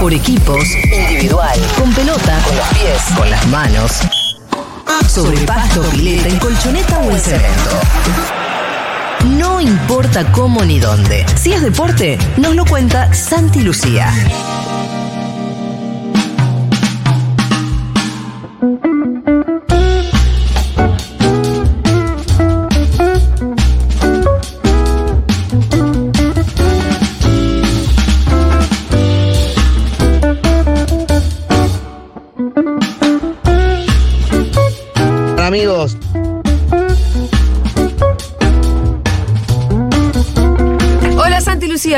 Por equipos, individual, con pelota, con los pies, con las manos. Sobre pasto, pileta, en colchoneta o en cemento. No importa cómo ni dónde. Si es deporte, nos lo cuenta Santi Lucía.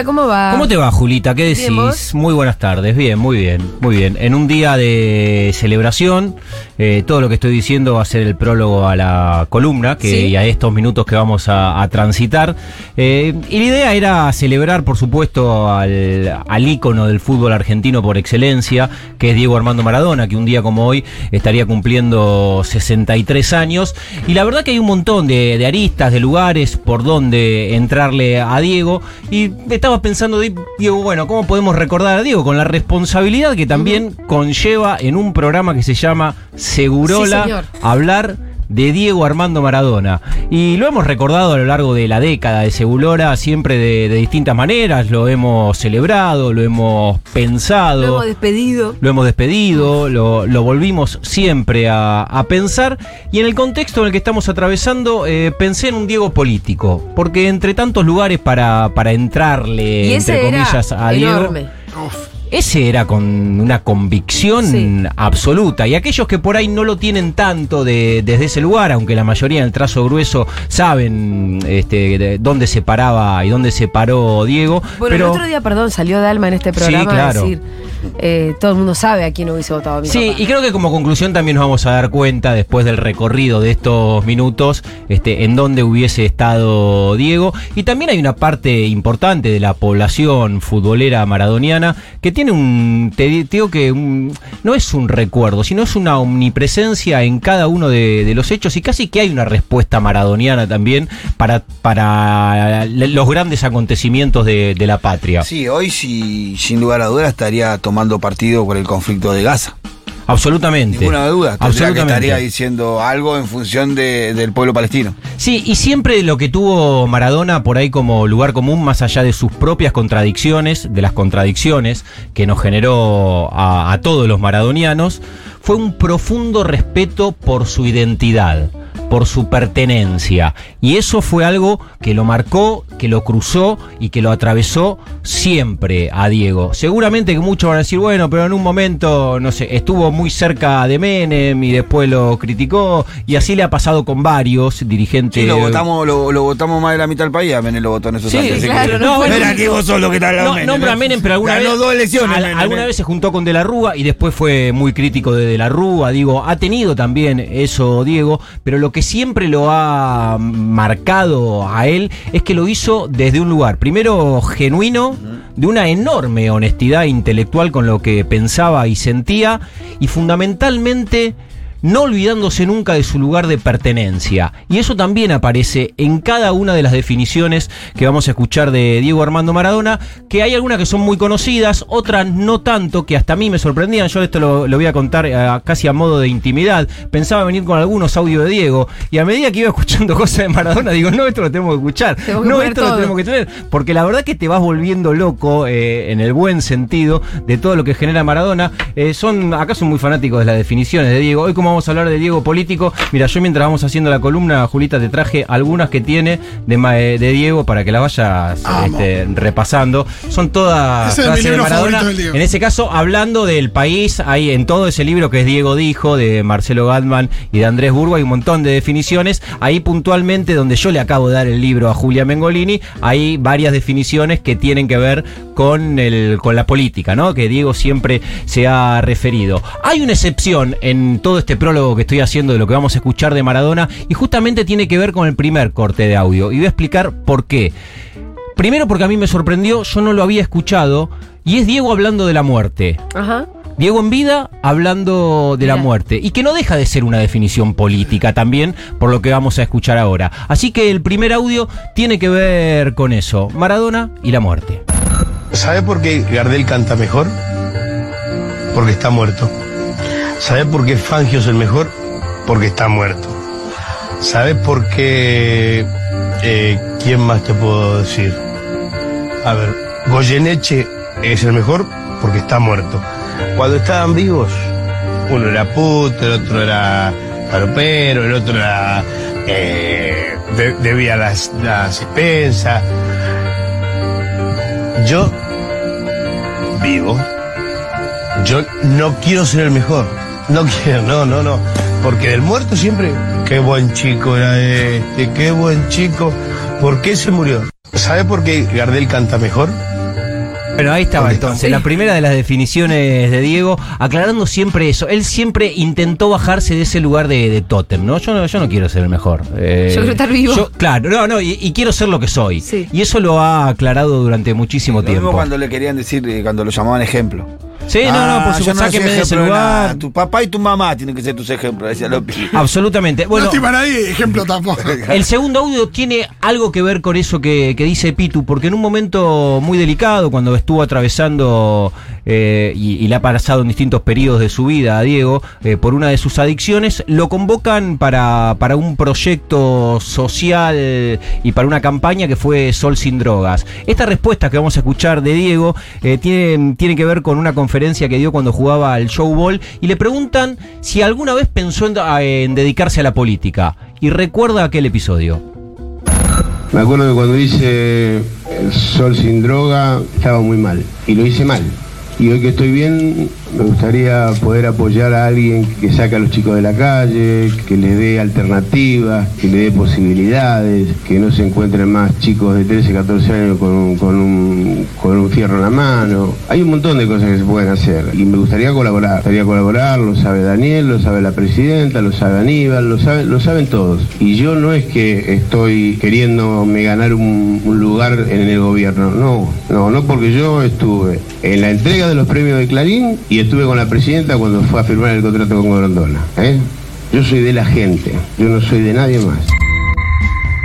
¿Cómo va? ¿Cómo te va, Julita? ¿Qué decís? Muy buenas tardes. Bien, muy bien, muy bien. En un día de celebración, eh, todo lo que estoy diciendo va a ser el prólogo a la columna que, Sí. y a estos minutos que vamos a, a transitar. Eh, y la idea era celebrar, por supuesto, al, al ícono del fútbol argentino por excelencia, que es Diego Armando Maradona, que un día como hoy estaría cumpliendo 63 años. Y la verdad que hay un montón de, de aristas, de lugares por donde entrarle a Diego. Y estaba pensando, di- Diego, bueno, ¿cómo podemos recordar a Diego? Con la responsabilidad que también conlleva en un programa que se llama Segurola Sí, hablar de Diego Armando Maradona. Y lo hemos recordado a lo largo de la década de Segulora, siempre de, de distintas maneras, lo hemos celebrado, lo hemos pensado. Lo hemos despedido. Lo hemos despedido, lo, lo volvimos siempre a, a pensar y en el contexto en el que estamos atravesando eh, pensé en un Diego político, porque entre tantos lugares para, para entrarle, Y entre comillas, a Diego. Ese era con una convicción Sí. absoluta. Y aquellos que por ahí no lo tienen tanto de- desde ese lugar, aunque la mayoría en el trazo grueso saben este, de dónde se paraba y dónde se paró Diego. Bueno, pero el otro día, perdón, salió Dalma en este programa a claro. decir, eh, todo el mundo sabe a quién hubiese votado a mi Sí, papá. y creo que como conclusión también nos vamos a dar cuenta después del recorrido de estos minutos este, en dónde hubiese estado Diego. Y también hay una parte importante de la población futbolera maradoniana que tiene un, te di- te digo que un- no es un recuerdo, sino es una omnipresencia en cada uno de, de los hechos y casi que hay una respuesta maradoniana también para, para los grandes acontecimientos de, de la patria. Sí, hoy sí, sin lugar a dudas estaría tomando partido por el conflicto de Gaza. Absolutamente. Ninguna duda. Tendría que Absolutamente. estaría diciendo algo en función de- del pueblo palestino. Sí, y siempre lo que tuvo Maradona por ahí como lugar común, más allá de sus propias contradicciones, de las contradicciones que nos generó a, a todos los maradonianos, fue un profundo respeto por su identidad, por su pertenencia. Y eso fue algo que lo marcó, que lo cruzó y que lo atravesó siempre a Diego. Seguramente que muchos van a decir, bueno, pero en un momento, no sé, estuvo muy cerca de Menem y después lo criticó, y así le ha pasado con varios dirigentes. Sí, lo votamos, lo, lo votamos más de la mitad del país, a Menem lo votó en esos Sí, años. claro, no Mira único. que vos sos lo que No, Menem, nombra a. Menem, pero alguna Ganó vez. dos elecciones. Menem, alguna ¿eh? vez se juntó con De la Rúa y después fue muy crítico de De la Rúa. Digo, ha tenido también eso, Diego, pero lo que siempre lo ha marcado a él es que lo hizo desde un lugar, primero genuino, de una enorme honestidad intelectual con lo que pensaba y sentía, y fundamentalmente no olvidándose nunca de su lugar de pertenencia. Y eso también aparece en cada una de las definiciones que vamos a escuchar de Diego Armando Maradona, que hay algunas que son muy conocidas, otras no tanto, que hasta a mí me sorprendían. Yo esto lo, lo voy a contar eh, casi a modo de intimidad. Pensaba venir con algunos audios de Diego, y a medida que iba escuchando cosas de Maradona, digo, no, esto lo tenemos que escuchar. No, esto lo tenemos que tener. Porque la verdad que te vas volviendo loco, eh, en el buen sentido, de todo lo que genera Maradona. Eh, son, acá son muy fanáticos de las definiciones de Diego. Hoy, como vamos a hablar de Diego político, mira, yo mientras vamos haciendo la columna, Julita, te traje algunas que tiene de, eh, de Diego para que las vayas este, repasando. Son todas frases de Maradona. En ese caso, hablando del país, hay en todo ese libro que es Diego Dijo, de Marcelo Gatman y de Andrés Burgo, hay un montón de definiciones. Ahí puntualmente, donde yo le acabo de dar el libro a Julia Mengolini, hay varias definiciones que tienen que ver con, el, con la política, ¿no? Que Diego siempre se ha referido. Hay una excepción en todo este prólogo que estoy haciendo de lo que vamos a escuchar de Maradona, y justamente tiene que ver con el primer corte de audio. Y voy a explicar por qué. Primero porque a mí me sorprendió, yo no lo había escuchado, y es Diego hablando de la muerte. Ajá. Diego en vida hablando de la muerte. Y que no deja de ser una definición política también, por lo que vamos a escuchar ahora. Así que el primer audio tiene que ver con eso. Maradona y la muerte. ¿Sabe por qué Gardel canta mejor? Porque está muerto. ¿Sabes por qué Fangio es el mejor? Porque está muerto. ¿Sabes por qué? eh, ¿Quién más te puedo decir? A ver, Goyeneche es el mejor porque está muerto. Cuando estaban vivos, uno era puto, el otro era palopero, el otro era. eh, de- debía las, las expensas. Yo vivo. Yo no quiero ser el mejor. No quiero, no, no, no. Porque del muerto siempre. Qué buen chico era este, qué buen chico. ¿Por qué se murió? ¿Sabe por qué Gardel canta mejor? Bueno, ahí estaba entonces, la primera de las definiciones de Diego, aclarando siempre eso. Él siempre intentó bajarse de ese lugar de, de tótem, ¿no? Yo no, yo no quiero ser el mejor. Eh, Yo quiero estar vivo. yo- claro, no, no, y, y quiero ser lo que soy. Sí. Y eso lo ha aclarado durante muchísimo Lo mismo tiempo. cuando le querían decir, eh, cuando lo llamaban ejemplo. Sí, no, no, Ah, por yo supuesto, no sáquenme de ese nada. Tu papá y tu mamá tienen que ser tus ejemplos, decía Lopi. Absolutamente. Bueno, no estima nadie ejemplo tampoco. El segundo audio tiene algo que ver con eso que, que dice Pitu, porque en un momento muy delicado, cuando estuvo atravesando eh, y, y le ha pasado en distintos periodos de su vida a Diego, eh, por una de sus adicciones, lo convocan para, para un proyecto social y para una campaña que fue Sol sin drogas. Esta respuesta que vamos a escuchar de Diego eh, tiene, tiene que ver con una conferencia que dio cuando jugaba al Showball y le preguntan si alguna vez pensó en, en dedicarse a la política. Y recuerda aquel episodio. Me acuerdo que cuando hice el sol sin droga estaba muy mal y lo hice mal. Y hoy que estoy bien, me gustaría poder apoyar a alguien que saque a los chicos de la calle, que les dé alternativas, que le dé posibilidades, que no se encuentren más chicos de 13, 14 años con con un, con un fierro en la mano. Hay un montón de cosas que se pueden hacer y me gustaría colaborar. Me gustaría colaborar, lo sabe Daniel, lo sabe la presidenta, lo sabe Aníbal, lo, sabe, lo saben todos. Y yo no es que estoy queriéndome ganar un, un lugar en el gobierno, no, no, no porque yo estuve en la entrega de los premios de Clarín y estuve con la presidenta cuando fue a firmar el contrato con Grondona. ¿eh? Yo soy de la gente, yo no soy de nadie más.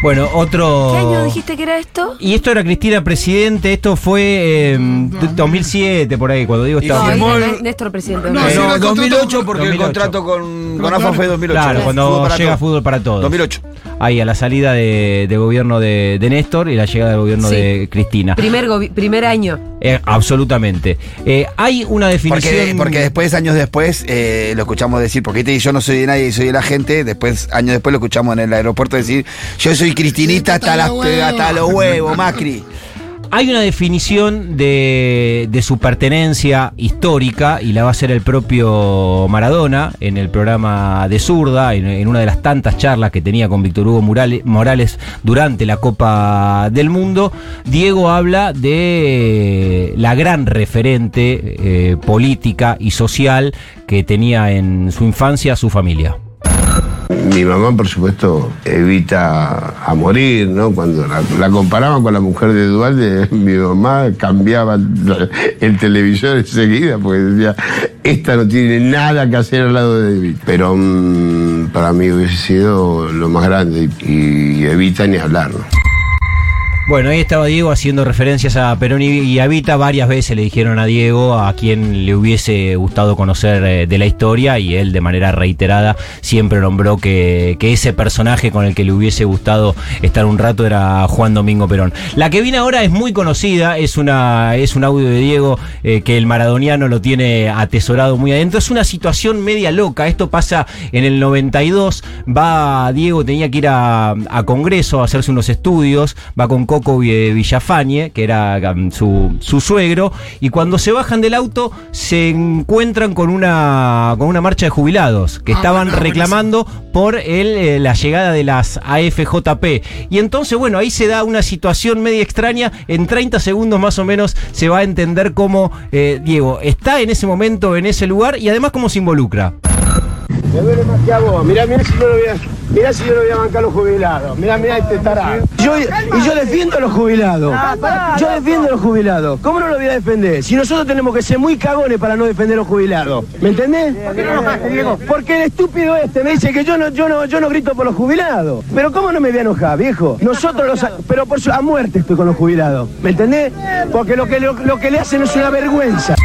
Bueno, otro. ¿Qué año dijiste que era esto? Y esto era Cristina Presidente, esto fue en 2007, por ahí, cuando digo estaba. No, firmó el- Néstor presidente. No, No, sí, era el 2008 contrato- porque el 2008. contrato con, con AFA fue 2008. Claro, Fútbol cuando para llega todos. fútbol para todos. 2008. Ahí, a la salida de, de gobierno de, de Néstor y la llegada del gobierno Sí. de Cristina. Primer, primer año. Eh, absolutamente. Eh, hay una definición. Porque, porque después, años después, eh, lo escuchamos decir, porque te yo no soy de nadie, soy de la gente, después, años después lo escuchamos en el aeropuerto decir, yo soy cristinita hasta, Hasta las- los huevos. hasta los huevos, Macri. Hay una definición de, de su pertenencia histórica y la va a hacer el propio Maradona en el programa de Zurda, en, en una de las tantas charlas que tenía con Víctor Hugo Morales, Morales durante la Copa del Mundo. Diego habla de la gran referente eh, política y social que tenía en su infancia su familia. Mi mamá, por supuesto, evita a morir, ¿no? Cuando la, la comparaban con la mujer de Dualde, mi mamá cambiaba el televisor enseguida porque decía, esta no tiene nada que hacer al lado de Evita. Pero mm, para mí hubiese sido lo más grande y, y Evita ni hablar, ¿no? Bueno, ahí estaba Diego haciendo referencias a Perón y y a Vita. Varias veces le dijeron a Diego a quien le hubiese gustado conocer eh, de la historia y él de manera reiterada siempre nombró que, que ese personaje con el que le hubiese gustado estar un rato era Juan Domingo Perón. La que viene ahora es muy conocida, es, una, es un audio de Diego eh, que el maradoniano lo tiene atesorado muy adentro. Es una situación media loca. Esto pasa en el 92. Va Diego, tenía que ir a, a Congreso a hacerse unos estudios. Va con Coco Vi- Villafañe, que era um, su, su suegro. Y cuando se bajan del auto, se encuentran con una, con una marcha de jubilados que Ah, estaban bueno, reclamando por el, eh, la llegada de las AFJP. Y entonces, bueno, ahí se da una situación media extraña. En 30 segundos más o menos se va a entender cómo eh, Diego está en ese momento, en ese lugar y además cómo se involucra. Me duele más que a vos. Mirá, mirá si voy a, mirá si yo no voy a bancar a los jubilados. Mirá, mirá este tarado. Yo, y yo defiendo a los jubilados. Yo defiendo a los jubilados. ¿Cómo no lo voy a defender? Si nosotros tenemos que ser muy cagones para no defender a los jubilados. ¿Me entendés? Porque el estúpido este me dice que yo no, yo no, yo no grito por los jubilados. Pero ¿cómo no me voy a enojar, viejo? Nosotros los pero por su, a muerte estoy con los jubilados. ¿Me entendés? Porque lo que lo, lo que le hacen es una vergüenza.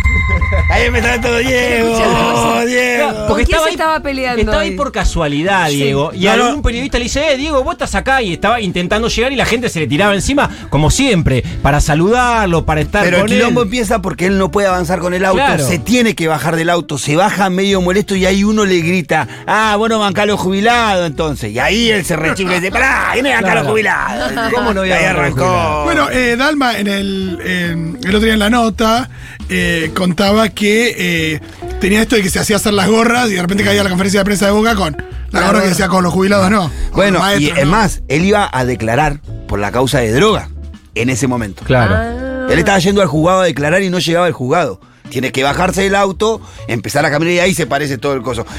Ahí me está todo Diego, Diego. ¿Con quién se estaba peleando Estaba ahí por casualidad, Diego. Y No, no. algún periodista le dice, eh, Diego, vos estás acá y estaba intentando llegar y la gente se le tiraba encima, como siempre, para saludarlo, para estar Pero el con quilombo él. empieza porque él no puede avanzar con el auto, Claro. se tiene que bajar del auto, se baja medio molesto y ahí uno le grita, ah, bueno, banca los jubilados entonces. Y ahí él se rechifla y dice, pará, ¿quién es banca Claro. los jubilados? ¿Cómo no voy a ahí arrancó. Bueno, eh, Dalma en el, en- el otro día en la nota eh, contaba que eh, tenía esto de que se hacía hacer las gorras y de repente caía la conferencia de prensa de Boca con la gorra que decía con los jubilados no. Bueno, y es no. más, él iba a declarar por la causa de droga en ese momento. Claro. Ah. Él estaba yendo al juzgado a declarar y no llegaba el juzgado. Tiene que bajarse del auto, empezar a caminar y ahí se parece todo el coso.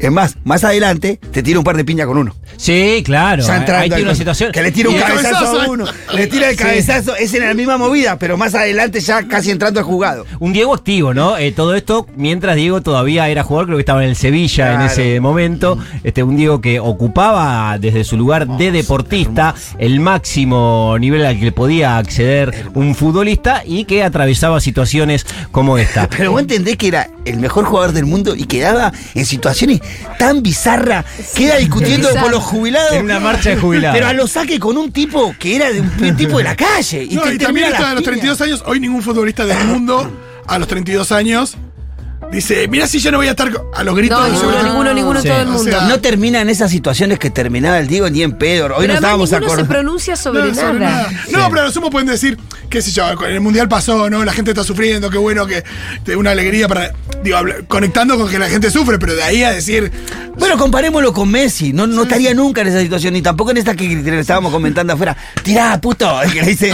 Es más, más adelante te tira un par de piña con uno. Sí, claro. Ya entrando Ahí tiene una situación. Que le tira un cabezazo cabezazo, a eh. uno. Le tira el Sí. cabezazo. Es en la misma movida, pero más adelante ya casi entrando al juzgado. Un Diego activo, ¿no? Eh, todo esto mientras Diego todavía era jugador, creo que estaba en el Sevilla en ese momento. Este, un Diego que ocupaba desde su lugar de deportista el máximo nivel al que podía acceder un futbolista y que atravesaba situaciones como Pero vos entendés que era el mejor jugador del mundo y quedaba en situaciones tan bizarras. queda discutiendo por los jubilados. En una marcha de jubilados. Pero a lo saque con un tipo que era de un, un tipo de la calle. Y, No, te y también las de los piñas. 32 años, hoy ningún futbolista del mundo a los 32 años dice, mira si yo no voy a estar con-". a los gritos. No, ninguno, ninguno, ninguno, Sí. todo el O mundo. sea, No termina en esas situaciones que terminaba el Diego ni en pedo. Hoy Pero no estábamos se pronuncia sobre, No, sobre nada. nada. No, pero a lo sumo pueden decir, qué sé yo, el mundial pasó, ¿no? La gente está sufriendo, qué bueno que una alegría para. Digo, conectando con que la gente sufre, pero de ahí a decir. Bueno, comparémoslo con Messi. No, no estaría nunca en esa situación, ni tampoco en esta que le estábamos comentando afuera. Tirá, puto, el que le dice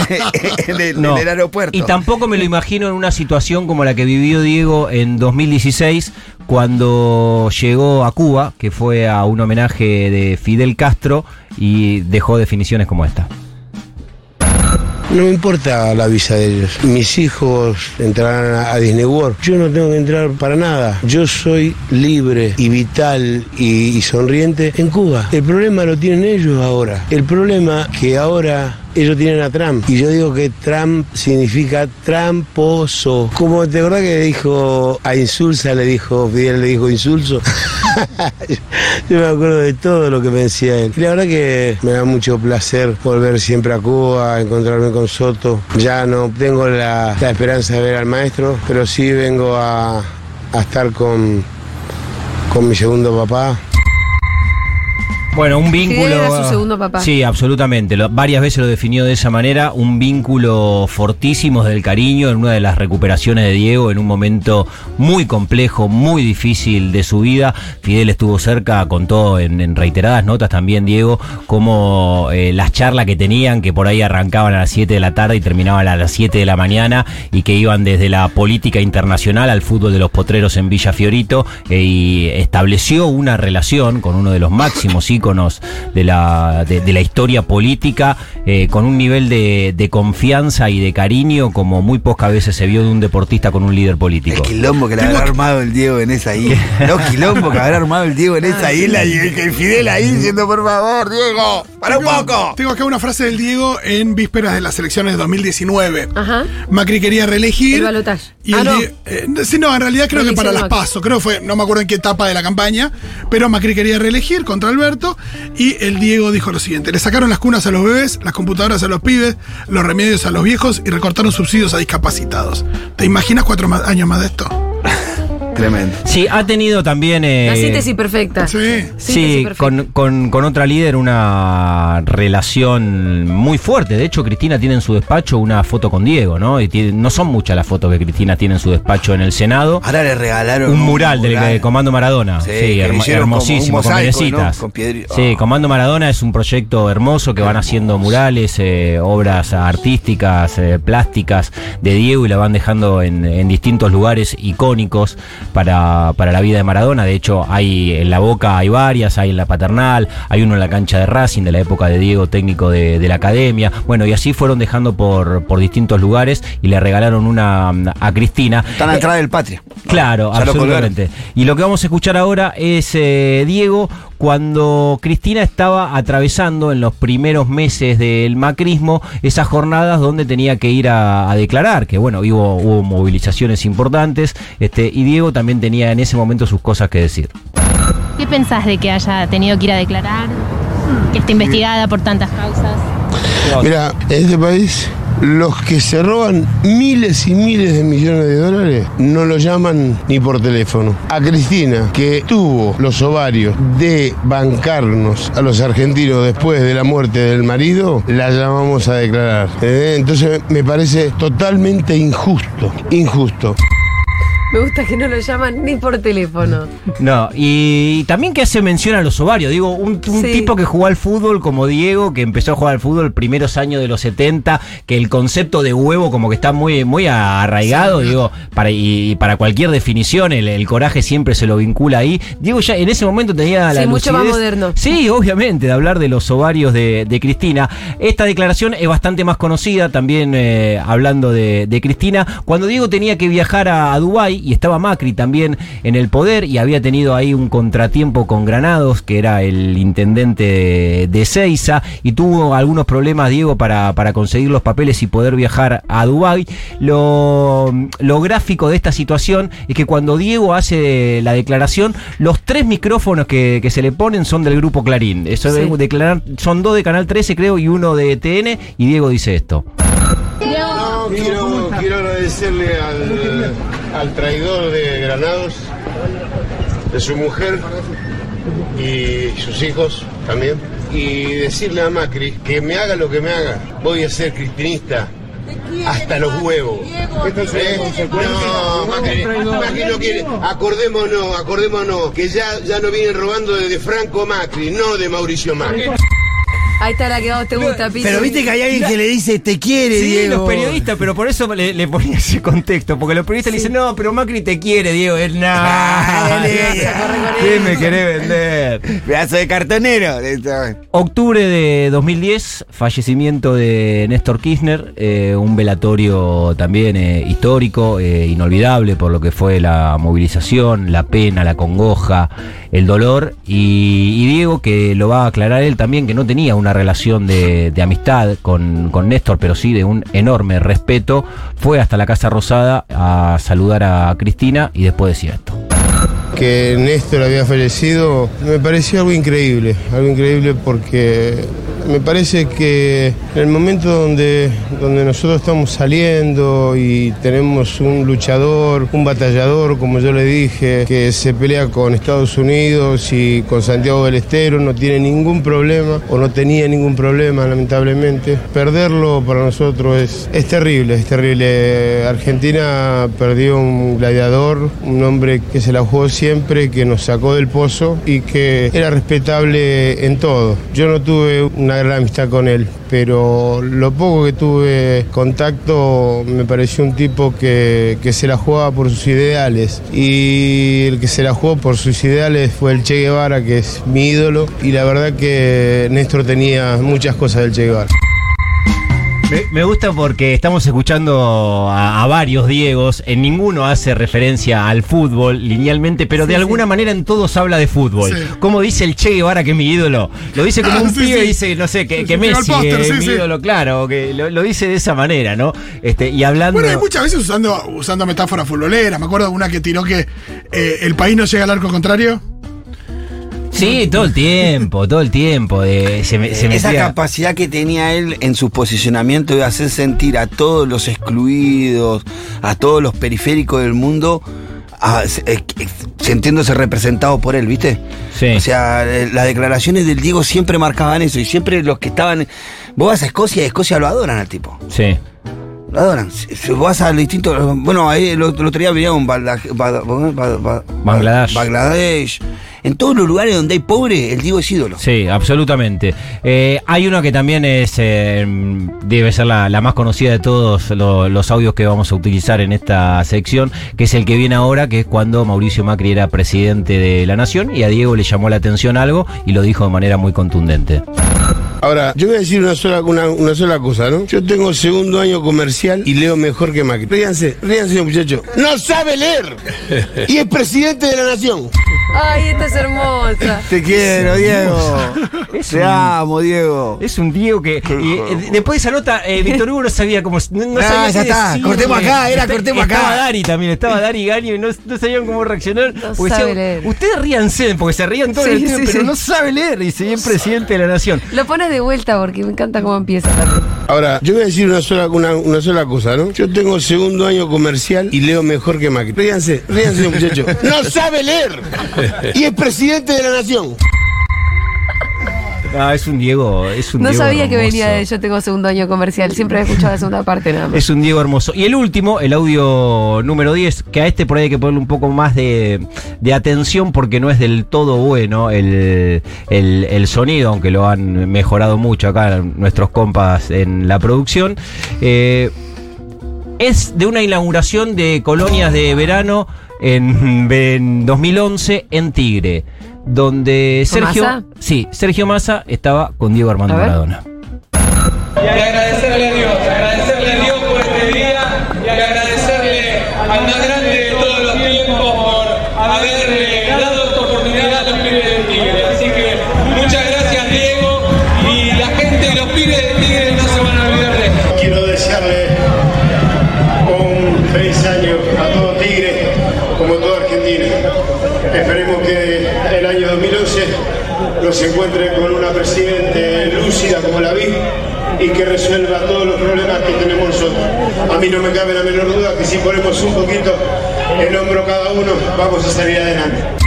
en el, No. en el aeropuerto. Y tampoco me lo imagino en una situación como la que vivió Diego en 2016 cuando llegó a Cuba, que fue a un homenaje de Fidel Castro y dejó definiciones como esta. No me importa la visa de ellos. Mis hijos entrarán a Disney World. Yo no tengo que entrar para nada. Yo soy libre y vital y, y sonriente en Cuba. El problema lo tienen ellos ahora. El problema que ahora ellos tienen a Trump. Y yo digo que Trump significa tramposo. Como te acordás que dijo a Insulsa, le dijo, Fidel le dijo insulso. Yo me acuerdo de todo lo que me decía él. Y la verdad que me da mucho placer volver siempre a Cuba, encontrarme con Soto. Ya no tengo la, la esperanza de ver al maestro, pero sí vengo a, a estar con, con mi segundo papá. Bueno, un vínculo. era su segundo papá. Sí, absolutamente. Lo- varias veces lo definió de esa manera. Un vínculo fortísimo del cariño en una de las recuperaciones de Diego en un momento muy complejo, muy difícil de su vida. Fidel estuvo cerca, contó en, en reiteradas notas también, Diego, como eh, las charlas que tenían, que por ahí arrancaban a las 7 de la tarde y terminaban a las 7 de la mañana y que iban desde la política internacional al fútbol de los potreros en Villa Fiorito eh, y estableció una relación con uno de los máximos íconos de la, de, de la historia política, eh, con un nivel de, de confianza y de cariño como muy pocas veces se vio de un deportista con un líder El político. quilombo que le habrá armado el Diego en esa isla. Los quilombos que habrá armado el Diego en esa isla y el, el Fidel ahí diciendo, por favor, Diego, para un poco. Tengo acá una frase del Diego en vísperas de las elecciones de 2019. Ajá. Macri quería reelegir. El balotaje. Y Ah, el no. Eh, sí, no, en realidad creo que para las. PASO, creo que fue, no me acuerdo en qué etapa de la campaña, pero Macri quería reelegir contra Alberto y el Diego dijo lo siguiente, le sacaron las cunas a los bebés, las computadoras a los pibes, los remedios a los viejos y recortaron subsidios a discapacitados. ¿Te imaginas cuatro años más de esto? Tremendo. Sí, ha tenido también... eh, La síntesis perfecta. Sí. Síntesis Sí, perfecta. con, con- con otra líder una relación muy fuerte. De hecho, Cristina tiene en su despacho una foto con Diego, ¿no? Y tiene- no son muchas las fotos que Cristina tiene en su despacho en el Senado. Ahora le regalaron Un mural del de Comando Maradona. Sí, Sí, un hermosísimo, con mosaico, venecitas. ¿no? Con piedri- Sí, Oh. Comando Maradona es un proyecto hermoso que van haciendo murales, eh, obras artísticas, eh, plásticas de Diego y la van dejando en, en distintos lugares icónicos para, para la vida de Maradona. De hecho, hay en la Boca hay varias, hay en la Paternal, hay uno en la cancha de Racing de la época de Diego, técnico de, de la academia. Bueno, y así fueron dejando por, por distintos lugares y le regalaron una a Cristina. Están atrás del patria. Claro, Ya lo absolutamente. Y lo que vamos a escuchar ahora es eh, Diego cuando Cristina estaba atravesando en los primeros meses del macrismo esas jornadas donde tenía que ir a, a declarar, que bueno, hubo, hubo movilizaciones importantes, este, y Diego también tenía en ese momento sus cosas que decir. ¿Qué pensás de que haya tenido que ir a declarar? Que esté investigada por tantas causas. Mira, en este país, los que se roban miles y miles de millones de dólares no lo llaman ni por teléfono. A Cristina, que tuvo los ovarios de bancarnos a los argentinos después de la muerte del marido, la llamamos a declarar. ¿Eh? Entonces me parece totalmente injusto, injusto. Me gusta que no lo llaman ni por teléfono. No, y también que hace mención a los ovarios. Digo, un, un Sí. tipo que jugó al fútbol como Diego, que empezó a jugar al fútbol primeros años de los 70, que el concepto de huevo como que está muy, muy arraigado, digo, para, y, para cualquier definición, el, el coraje siempre se lo vincula ahí. Diego ya en ese momento tenía la Sí, mucho más lucidez- moderno. Sí, obviamente, de hablar de los ovarios de, de Cristina. Esta declaración es bastante más conocida, también eh, hablando de, de Cristina. Cuando Diego tenía que viajar a, a Dubái y estaba Macri también en el poder y había tenido ahí un contratiempo con Granados, que era el intendente de, de Seiza, y tuvo algunos problemas, Diego, para, para conseguir los papeles y poder viajar a Dubái. Lo, lo gráfico de esta situación es que cuando Diego hace la declaración, los tres micrófonos que, que se le ponen son del grupo Clarín. Eso Sí. declarar, son dos de Canal 13, creo, y uno de TN, y Diego dice esto. No, quiero, quiero agradecerle al, al traidor de Granados, de su mujer y sus hijos también, y decirle a Macri que me haga lo que me haga, voy a ser cristinista hasta los huevos. ¿Eh? No, Macri, Macri no quiere. Acordémonos, acordémonos que ya, ya no vienen robando de, Franco Macri, no de Mauricio Macri. Ahí está la que vos te gusta, Piti. Pero viste que hay alguien que le dice, te quiere, Sí, Diego. los periodistas, pero por eso le, le ponía ese contexto, porque los periodistas le dicen, no, pero Macri te quiere, Diego. Él, no, ¿qué me querés vender? Pedazo de cartonero. Octubre de 2010, fallecimiento de Néstor Kirchner, eh, un velatorio también eh, histórico, eh, inolvidable por lo que fue la movilización, la pena, la congoja, el dolor. Y, y Diego, que lo va a aclarar él también, que no tenía una relación de, amistad con, con Néstor, pero sí de un enorme respeto, fue hasta la Casa Rosada a saludar a Cristina y después decía esto. que Néstor había fallecido, me pareció algo increíble, algo increíble porque me parece que en el momento donde, donde nosotros estamos saliendo y tenemos un luchador, un batallador, como yo le dije, que se pelea con Estados Unidos y con Santiago del Estero, no tiene ningún problema o no tenía ningún problema, lamentablemente, perderlo para nosotros es, es terrible, es terrible. Argentina perdió un gladiador, un hombre que se la jugó siempre, que nos sacó del pozo y que era respetable en todo. Yo no tuve una gran amistad con él, pero lo poco que tuve contacto me pareció un tipo que, que se la jugaba por sus ideales y el que se la jugó por sus ideales fue el Che Guevara, que es mi ídolo, y la verdad que Néstor tenía muchas cosas del Che Guevara. Me, me gusta porque estamos escuchando a, a varios Diegos, en ninguno hace referencia al fútbol linealmente, pero de alguna manera en todos habla de fútbol. Sí. Como dice el Che Guevara, que es mi ídolo. Lo dice como Ah, un pibe, sí. dice, no sé, que, que Messi póster, es sí, mi ídolo, claro, que lo, lo dice de esa manera, ¿no? Este, y hablando. Bueno, hay muchas veces usando, usando metáforas futboleras. Me acuerdo de una que tiró que eh, el país no llega al arco contrario. Sí, todo el tiempo, todo el tiempo. de- se, me- se Esa metía- capacidad que tenía él en su posicionamiento de hacer sentir a todos los excluidos, a todos los periféricos del mundo, a- eh, eh, sintiéndose representados por él, ¿viste? Sí. O sea, eh, las declaraciones del Diego siempre marcaban eso y siempre los que estaban... Vos vas a Escocia y Escocia lo adoran al tipo. Sí. Lo adoran. Si- vas a distintos... Bueno, ahí el otro día venía un Bangladesh. Bangladesh. En todos los lugares donde hay pobre, el Diego es ídolo. Sí, absolutamente. Eh, hay una que también es eh, debe ser la, la más conocida de todos lo- los audios que vamos a utilizar en esta sección, que es el que viene ahora, que es cuando Mauricio Macri era presidente de la Nación y a Diego le llamó la atención algo y lo dijo de manera muy contundente. Ahora, yo voy a decir una sola, una, una sola cosa, ¿no? Yo tengo segundo año comercial y leo mejor que Macri. Ríanse, ríanse, muchachos. ¡No sabe leer! Y es presidente de la nación. Ay, esta es hermosa. Te quiero, Diego. Te amo, Diego. Es un Diego que. y, eh, después de esa nota, eh, Víctor Hugo no sabía cómo. No, no Ah, sabía ya qué está. decirle. Cortemos acá, era cortemos acá. Estaba Dari también, estaba Dari y Gaño y no, no sabían cómo reaccionar. No porque sabe decían, leer. Ustedes ríanse, porque se rían todo Sí, el tiempo, sí, pero sí. no sabe leer. Y se el presidente de la nación. Lo pones de vuelta porque me encanta cómo empieza. Ahora, yo voy a decir una sola, una, una sola cosa, ¿no? Yo tengo segundo año comercial y leo mejor que Macri. Ríanse, ríanse, muchachos. ¡No sabe leer! Y es presidente de la nación. Ah, es un Diego. Es un No Diego sabía que venía de yo tengo segundo año comercial. Siempre he escuchado la segunda parte nada más. Es un Diego hermoso. Y el último, el audio número 10, que a este por ahí hay que ponerle un poco más de, de atención porque no es del todo bueno el, el- el sonido, aunque lo han mejorado mucho acá nuestros compas en la producción. Eh, es de una inauguración de colonias de verano en, en 2011 en Tigre, donde ¿Con Sergio, Massa? sí, Sergio Massa estaba con Diego Armando. Maradona. y agradecerle a Dios, agradecerle a Dios por este día y agradecerle al más grande de todos los tiempos por haberle dado esta oportunidad a los pibes de Tigre. Así que muchas gracias Diego y la gente de los pibes de Tigre no se van a olvidar de esto. Quiero desearle un feliz año a todo Tigre, como toda Argentina. Esperemos que el año 2011 nos encuentre con una presidente lúcida como la vi y que resuelva todos los problemas que tenemos nosotros. A mí no me cabe la menor duda que si ponemos un poquito el hombro cada uno, vamos a salir adelante.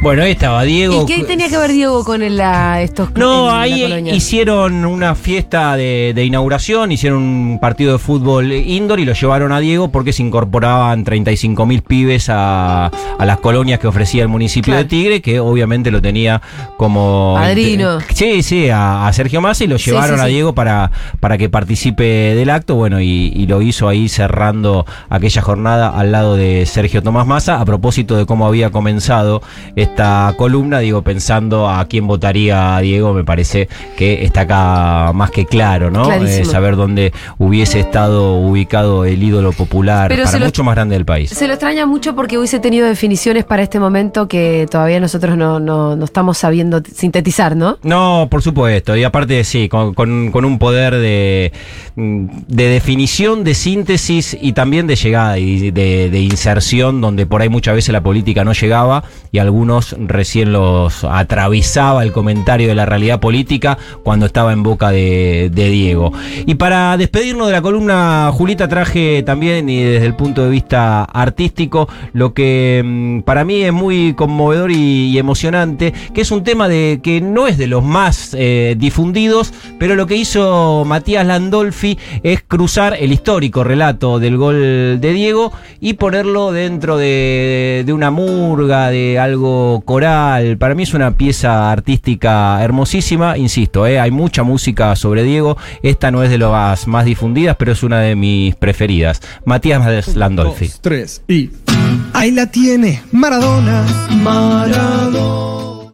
Bueno, ahí estaba Diego. ¿Y qué tenía que ver Diego con el, la- estos No, la ahí hicieron una fiesta de, de inauguración, hicieron un partido de fútbol indoor y lo llevaron a Diego porque se incorporaban 35 mil pibes a, a las colonias que ofrecía el municipio Claro. de Tigre, que obviamente lo tenía como... Padrino. Sí, sí, a, a Sergio Massa y lo Sí, llevaron sí, a. Diego para, para que participe del acto, bueno, y, y lo hizo ahí cerrando aquella jornada al lado de Sergio Tomás Massa, a propósito de cómo había comenzado esta columna, digo, pensando a quién votaría Diego, me parece que está acá más que claro, ¿no? Eh, saber dónde hubiese estado ubicado el ídolo popular Pero para lo- mucho más grande del país. Se lo extraña mucho porque hubiese tenido definiciones para este momento que todavía nosotros no, no, no estamos sabiendo sintetizar, ¿no? No, por supuesto. Y aparte, sí, con, con- con un poder de, de definición, de síntesis y también de llegada y de, de inserción, donde por ahí muchas veces la política no llegaba y algunos recién los atravesaba el comentario de la realidad política cuando estaba en boca de, Diego. Y para despedirnos de la columna, Julita, traje también, y desde el punto de vista artístico, lo que mm, para mí es muy conmovedor y, emocionante, que es un tema de que no es de los más eh, difundidos, pero lo que hizo Matías Landolfi es cruzar el histórico relato del gol de Diego y ponerlo dentro de, de una murga, de algo coral. Para mí es una pieza artística hermosísima, insisto, eh, hay mucha música sobre Diego, esta no es de las más difundidas, pero es una de mis preferidas. Matías Landolfi. Dos, tres y. Ahí la tiene, Maradona. Maradona.